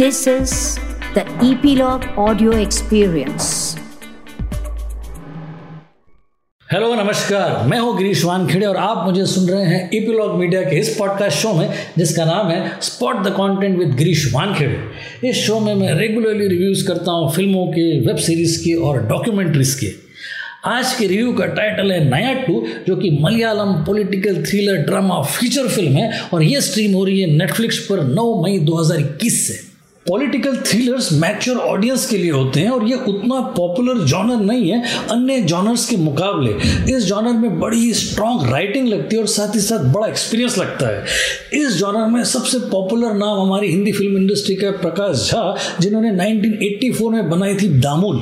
This is the Epilogue Audio Experience. Hello नमस्कार। मैं हूँ गिरीश वानखेड़े और आप मुझे सुन रहे हैं एपीलॉग मीडिया के इस पॉडकास्ट शो में, जिसका नाम है spot the content with Girish Wankhede. इस शो में मैं रेगुलरली रिव्यूज़ करता हूँ फ़िल्मों के वेब सीरीज़ के और डॉक्यूमेंट्रीज के। आज के रिव्यू का टाइटल है नया टू, जो कि Malayalam political thriller drama feature film है, और ये स्ट्रीम हो रही है नेटफ्लिक्स पर 9 मई 2021 से। पॉलिटिकल थ्रिलर्स मैच्योर ऑडियंस के लिए होते हैं और ये उतना पॉपुलर जॉनर नहीं है, अन्य जॉनर्स के मुकाबले। इस जॉनर में बड़ी स्ट्रॉन्ग राइटिंग लगती है और साथ ही साथ बड़ा एक्सपीरियंस लगता है। इस जॉनर में सबसे पॉपुलर नाम हमारी हिंदी फ़िल्म इंडस्ट्री का प्रकाश झा, जिन्होंने 1984 में बनाई थी दामुल।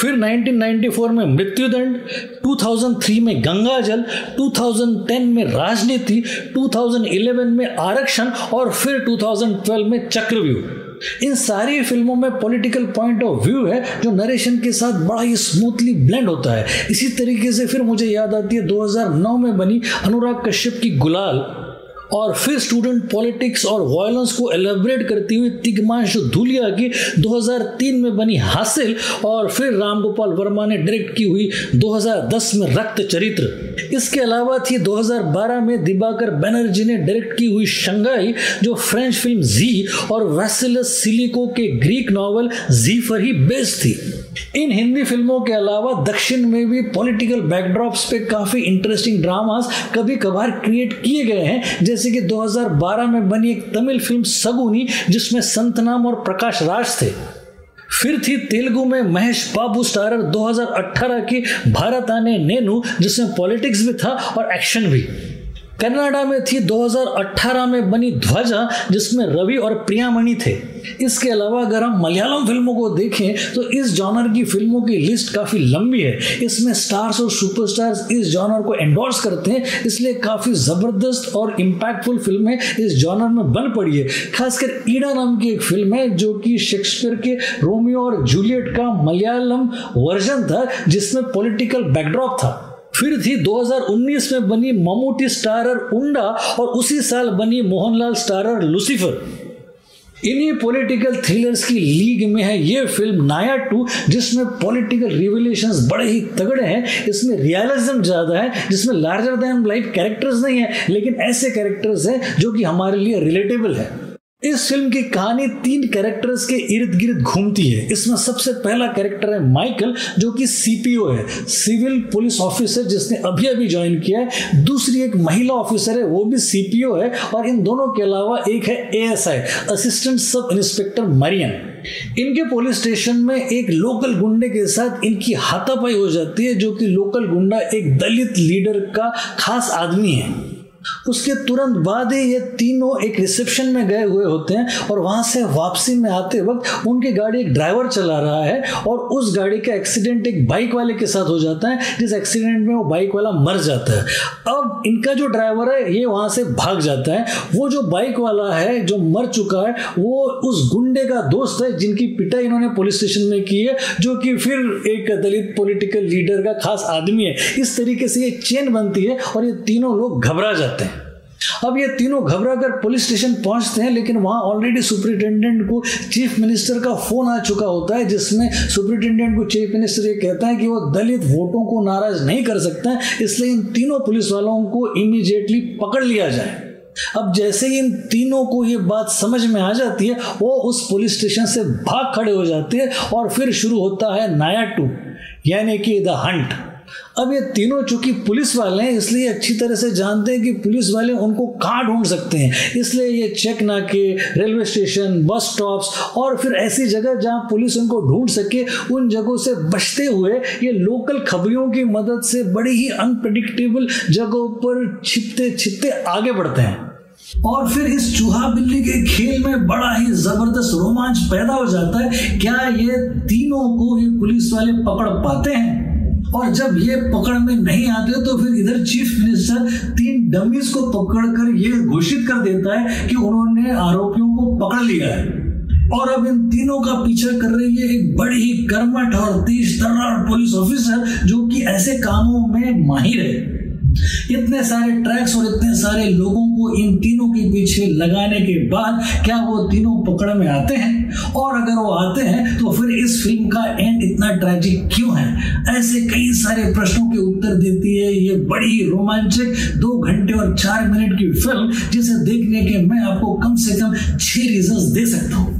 फिर 1994 में मृत्युदंड 2003 में गंगाजल 2010 में राजनीति 2011 में आरक्षण और फिर 2012 में चक्रव्यूह। इन सारी फ़िल्मों में पॉलिटिकल पॉइंट ऑफ़ व्यू है, जो नरेशन के साथ बड़ा ही स्मूथली ब्लेंड होता है। इसी तरीके से फिर मुझे याद आती है 2009 में बनी अनुराग कश्यप की गुलाल। और फिर स्टूडेंट पॉलिटिक्स और वायलेंस को एलेबरेट करती हुई तिगमांशु धुलिया की 2003 में बनी हासिल और फिर रामगोपाल वर्मा ने डायरेक्ट की हुई 2010 में रक्त चरित्र। इसके अलावा थी 2012 में दिबाकर बनर्जी ने डायरेक्ट की हुई शंघाई, जो फ्रेंच फ़िल्म जी और वैसिलस सिलिको के ग्रीक नॉवल जी पर ही बेस्ड थी। इन हिंदी फ़िल्मों के अलावा दक्षिण में भी पॉलिटिकल बैकड्रॉप्स पे काफ़ी इंटरेस्टिंग ड्रामास कभी कभार क्रिएट किए गए हैं, जैसे कि 2012 में बनी एक तमिल फ़िल्म सगुनी जिसमें संतनाम और प्रकाश राज थे। फिर थी तेलुगु में महेश बाबू स्टारर 2018 की भारत आने नेनू, जिसमें पॉलिटिक्स भी था और एक्शन भी। कनाडा में थी 2018 में बनी ध्वजा, जिसमें रवि और प्रियामणि थे। इसके अलावा अगर हम मलयालम फ़िल्मों को देखें तो इस जॉनर की फ़िल्मों की लिस्ट काफ़ी लंबी है। इसमें स्टार्स और सुपरस्टार्स इस जॉनर को एंडोर्स करते हैं, इसलिए काफ़ी ज़बरदस्त और इम्पैक्टफुल फ़िल्में इस जॉनर में बन पड़ी है। खासकर ईडा नाम की एक फ़िल्म है, जो कि शेक्सपियर के रोमियो और जूलियट का मलयालम वर्जन था, जिसमें पॉलिटिकल बैकड्रॉप था। फिर थी 2019 में बनी ममूटी स्टारर उंडा और उसी साल बनी मोहनलाल स्टारर लुसीफर। इन्हीं पॉलिटिकल थ्रिलर्स की लीग में है ये फ़िल्म नाया टू, जिसमें पॉलिटिकल रिवलेशन बड़े ही तगड़े हैं। इसमें रियलिज्म ज़्यादा है, जिसमें लार्जर देन लाइफ कैरेक्टर्स नहीं है, लेकिन ऐसे कैरेक्टर्स हैं जो कि हमारे लिए रिलेटेबल है। इस फ़िल्म की कहानी तीन कैरेक्टर्स के इर्द गिर्द घूमती है। इसमें सबसे पहला कैरेक्टर है माइकल जो कि सीपीओ है सिविल पुलिस ऑफिसर जिसने अभी अभी ज्वाइन किया है। दूसरी एक महिला ऑफिसर है, वो भी सीपीओ है और इन दोनों के अलावा एक है ASI assistant sub inspector Mariyan इनके पुलिस स्टेशन में एक लोकल गुंडे के साथ इनकी हाथापाई हो जाती है, जो कि लोकल गुंडा एक दलित लीडर का खास आदमी है। उसके तुरंत बाद ही ये तीनों एक रिसेप्शन में गए हुए होते हैं और वहाँ से वापसी में आते वक्त उनकी गाड़ी एक ड्राइवर चला रहा है और उस गाड़ी का एक्सीडेंट एक बाइक वाले के साथ हो जाता है, जिस एक्सीडेंट में वो बाइक वाला मर जाता है। अब इनका जो ड्राइवर है, ये वहाँ से भाग जाता है। वो जो बाइक वाला है, जो मर चुका है, वो उस गुंडे का दोस्त है, जिनकी पिटाई इन्होंने पुलिस स्टेशन में की है, जो कि फिर एक दलित पॉलिटिकल लीडर का खास आदमी है। इस तरीके से ये चेन बनती है और ये तीनों लोग घबरा जाते जाते हैं। अब ये तीनों घबरा कर पुलिस स्टेशन पहुँचते हैं, लेकिन वहाँ ऑलरेडी सुपरिटेंडेंट को चीफ मिनिस्टर का फ़ोन आ चुका होता है, जिसमें सुपरिटेंडेंट को चीफ मिनिस्टर ये कहता है कि वो दलित वोटों को नाराज़ नहीं कर सकता इसलिए इन तीनों पुलिस वालों को इमीडिएटली पकड़ लिया जाए। अब जैसे ही इन तीनों को ये बात समझ में आ जाती है, वो उस पुलिस स्टेशन से भाग खड़े हो जाते हैं और फिर शुरू होता है नाया टू, यानी कि द हंट। अब ये तीनों चूँकि पुलिस वाले हैं, इसलिए अच्छी तरह से जानते हैं कि पुलिस वाले उनको कहाँ ढूंढ सकते हैं। इसलिए ये चेक नाके रेलवे स्टेशन बस स्टॉप्स और फिर ऐसी जगह जहाँ पुलिस उनको ढूंढ सके, उन जगहों से बचते हुए ये लोकल खबरियों की मदद से बड़ी ही अनप्रडिक्टेबल जगहों पर छिपते छिपते आगे बढ़ते हैं। और फिर इस चूहा बिल्ली के खेल में बड़ा ही ज़बरदस्त रोमांच पैदा हो जाता है। क्या ये तीनों को ही पुलिस वाले पकड़ पाते हैं? और जब ये पकड़ में नहीं आते तो फिर इधर चीफ मिनिस्टर तीन डमीज को पकड़कर ये घोषित कर देता है कि उन्होंने आरोपियों को पकड़ लिया है। और अब इन तीनों का पीछा कर रही है एक बड़ी ही कर्मठ और तेज तर्रार पुलिस ऑफिसर, जो कि ऐसे कामों में माहिर है। इतने सारे ट्रैक्स और इतने सारे लोगों को इन तीनों के पीछे लगाने के बाद क्या वो तीनों पकड़ में आते हैं? और अगर वो आते हैं तो फिर इस फ़िल्म का एंड इतना ट्रेजिक क्यों है? ऐसे कई सारे प्रश्नों के उत्तर देती है ये बड़ी रोमांचक दो घंटे और चार मिनट की फ़िल्म जिसे देखने के मैं आपको कम से कम छह रीजन दे सकता हूँ।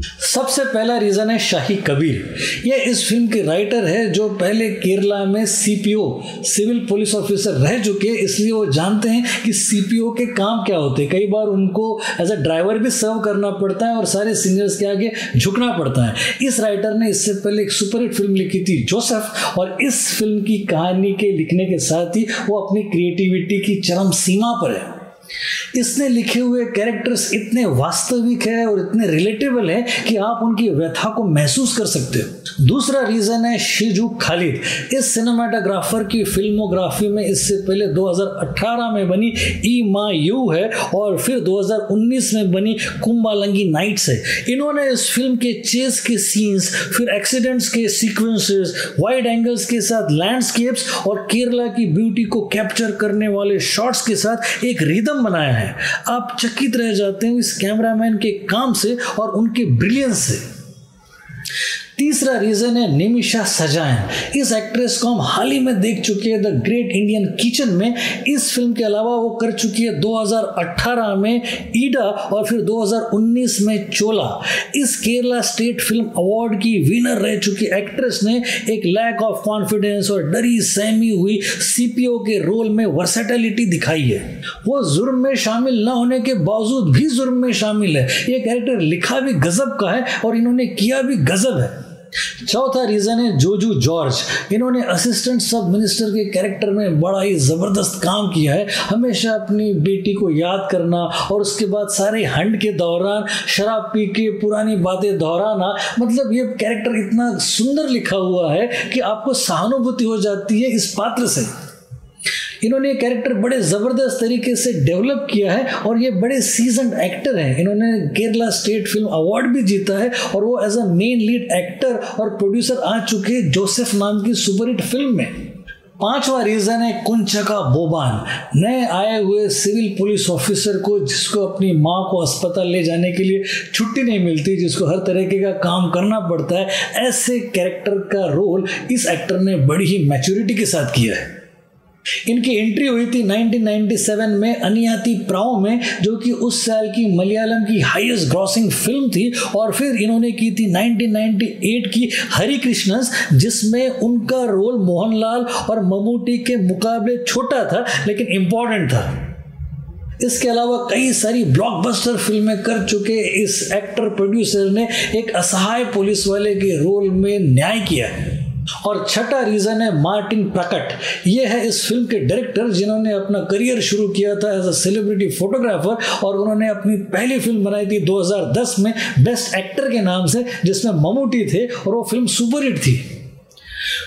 सबसे पहला रीज़न है शाही कबीर। ये इस फ़िल्म के राइटर है जो पहले केरला में सीपीओ सिविल पुलिस ऑफिसर रह चुके इसलिए वो जानते हैं कि सीपीओ के काम क्या होते हैं। कई बार उनको एज अ ड्राइवर भी सर्व करना पड़ता है और सारे सिंगर्स के आगे झुकना पड़ता है। इस राइटर ने इससे पहले एक सुपरहिट फ़िल्म लिखी थी जोसेफ और इस फ़िल्म की कहानी के लिखने के साथ ही वो अपनी क्रिएटिविटी की चरम सीमा पर है। इसने लिखे हुए कैरेक्टर्स इतने वास्तविक है और इतने रिलेटेबल है कि आप उनकी व्यथा को महसूस कर सकते हो। दूसरा रीजन है शिजू खालिद। इस सिनेमाटोग्राफर की फिल्मोग्राफी में इससे पहले 2018 में बनी ई मा यू है और फिर 2019 में बनी कुंबालंगी नाइट्स है। इन्होंने इस फ़िल्म के चेस के सीन्स फिर एक्सीडेंट्स के सीक्वेंसेस वाइड एंगल्स के साथ लैंडस्केप्स और केरला की ब्यूटी को कैप्चर करने वाले शॉट्स के साथ एक रिदम फ़िल्म बनाया है। आप चकित रह जाते हो इस कैमरामैन के काम से और उनके ब्रिलियंस से। तीसरा रीजन है, निमिषा सजायन इस एक्ट्रेस को हम हाल ही में देख चुके हैं द ग्रेट इंडियन किचन में। इस फ़िल्म के अलावा वो कर चुकी है 2018 में ईडा और फिर 2019 में चोला। इस केरला स्टेट फ़िल्म अवार्ड की विनर रह चुकी एक्ट्रेस ने एक लैक ऑफ़ कॉन्फिडेंस और डरी सहमी हुई सीपीओ के रोल में वर्सेटिलिटी दिखाई है। वो जुर्म में शामिल न होने के बावजूद भी जुर्म में शामिल है। ये कैरेक्टर लिखा भी गजब का है और इन्होंने किया भी गजब है। चौथा रीजन है जोजू जॉर्ज। इन्होंने असिस्टेंट सब मिनिस्टर के कैरेक्टर में बड़ा ही ज़बरदस्त काम किया है। हमेशा अपनी बेटी को याद करना और उसके बाद सारे हंड के दौरान, शराब पी के पुरानी बातें दोहराना मतलब ये कैरेक्टर इतना सुंदर लिखा हुआ है कि आपको सहानुभूति हो जाती है इस पात्र से। इन्होंने कैरेक्टर बड़े ज़बरदस्त तरीके से डेवलप किया है और ये बड़े सीज़न एक्टर हैं। इन्होंने केरला स्टेट फ़िल्म अवार्ड भी जीता है और वो as a main lead actor और प्रोड्यूसर आ चुके हैं जोसेफ नाम की सुपरहिट फ़िल्म में। पांचवा रीजन है कुंचका बोबान। नए आए हुए सिविल पुलिस ऑफिसर को जिसको अपनी माँ को अस्पताल ले जाने के लिए छुट्टी नहीं मिलती, जिसको हर तरीके का काम करना पड़ता है, ऐसे कैरेक्टर का रोल इस एक्टर ने बड़ी ही मैच्योरिटी के साथ किया है। इनकी एंट्री हुई थी 1997 में अनियाती प्राओ में, जो कि उस साल की मलयालम की हाईएस्ट ग्रॉसिंग फ़िल्म थी, और फिर इन्होंने की थी 1998 की हरि कृष्णस जिसमें उनका रोल मोहनलाल और ममूटी के मुकाबले छोटा था, लेकिन इंपॉर्टेंट था। इसके अलावा कई सारी ब्लॉकबस्टर फ़िल्में कर चुके इस एक्टर प्रोड्यूसर ने एक असहाय पुलिस वाले के रोल में न्याय किया। है और छठा रीज़न है मार्टिन प्रकट ये है इस फ़िल्म के डायरेक्टर जिन्होंने अपना करियर शुरू किया था एज अ सेलिब्रिटी फोटोग्राफर और उन्होंने अपनी पहली फ़िल्म बनाई थी 2010 में बेस्ट एक्टर के नाम से, जिसमें ममूटी थे और वो फ़िल्म सुपरहिट थी।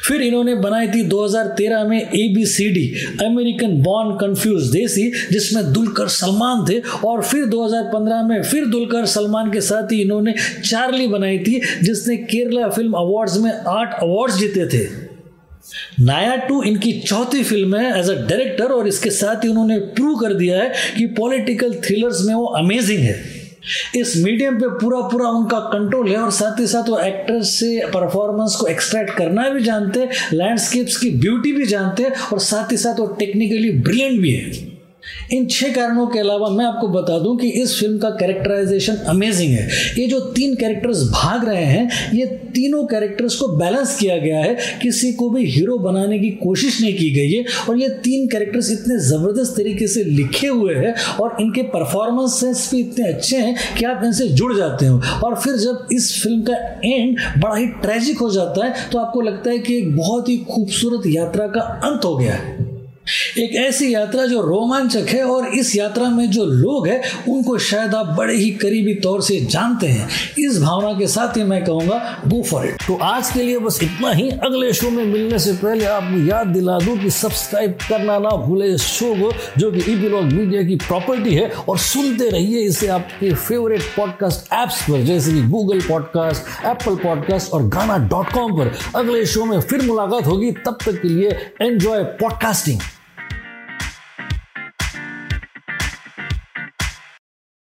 फिर इन्होंने बनाई थी 2013 में A B C D American born confused desi जिसमें दुलकर सलमान थे। और फिर 2015 में फिर दुलकर सलमान के साथ ही इन्होंने चार्ली बनाई थी, जिसने केरला फ़िल्म अवार्ड्स में आठ अवार्ड्स जीते थे। नाया टू इनकी चौथी फ़िल्म है एज अ डायरेक्टर और इसके साथ ही उन्होंने प्रूव कर दिया है कि पॉलिटिकल थ्रिलर्स में वो अमेजिंग है। इस मीडियम पे पूरा पूरा उनका कंट्रोल है और साथ ही साथ वो एक्टर्स से परफॉर्मेंस को एक्सट्रैक्ट करना भी जानते हैं लैंडस्केप्स की ब्यूटी भी जानते हैं और साथ ही साथ वो टेक्निकली ब्रिलियंट भी है। इन छह कारणों के अलावा मैं आपको बता दूँ कि इस फ़िल्म का कैरेक्टराइजेशन अमेजिंग है। ये जो तीन कैरेक्टर्स भाग रहे हैं, ये तीनों कैरेक्टर्स को बैलेंस किया गया है। किसी को भी हीरो बनाने की कोशिश नहीं की गई है और ये तीन कैरेक्टर्स इतने ज़बरदस्त तरीके से लिखे हुए हैं और इनके परफॉर्मेंसेस भी इतने अच्छे हैं कि आप इनसे जुड़ जाते हो। और फिर जब इस फ़िल्म का एंड बड़ा ही ट्रेजिक हो जाता है तो आपको लगता है कि एक बहुत ही खूबसूरत यात्रा का अंत हो गया है। एक ऐसी यात्रा जो रोमांचक है और इस यात्रा में जो लोग हैं, उनको शायद आप बड़े ही करीबी तौर से जानते हैं। इस भावना के साथ ही मैं कहूँगा गो फॉर इट तो आज के लिए बस इतना ही। अगले शो में मिलने से पहले आपको याद दिला दूँ कि सब्सक्राइब करना ना भूले इस शो को, जो कि ई मीडिया की प्रॉपर्टी है, और सुनते रहिए इसे आपके फेवरेट पॉडकास्ट ऐप्स पर, जैसे कि गूगल पॉडकास्ट एप्पल पॉडकास्ट और गाना डॉट कॉम पर। अगले शो में फिर मुलाकात होगी। तब तक के लिए एंजॉय पॉडकास्टिंग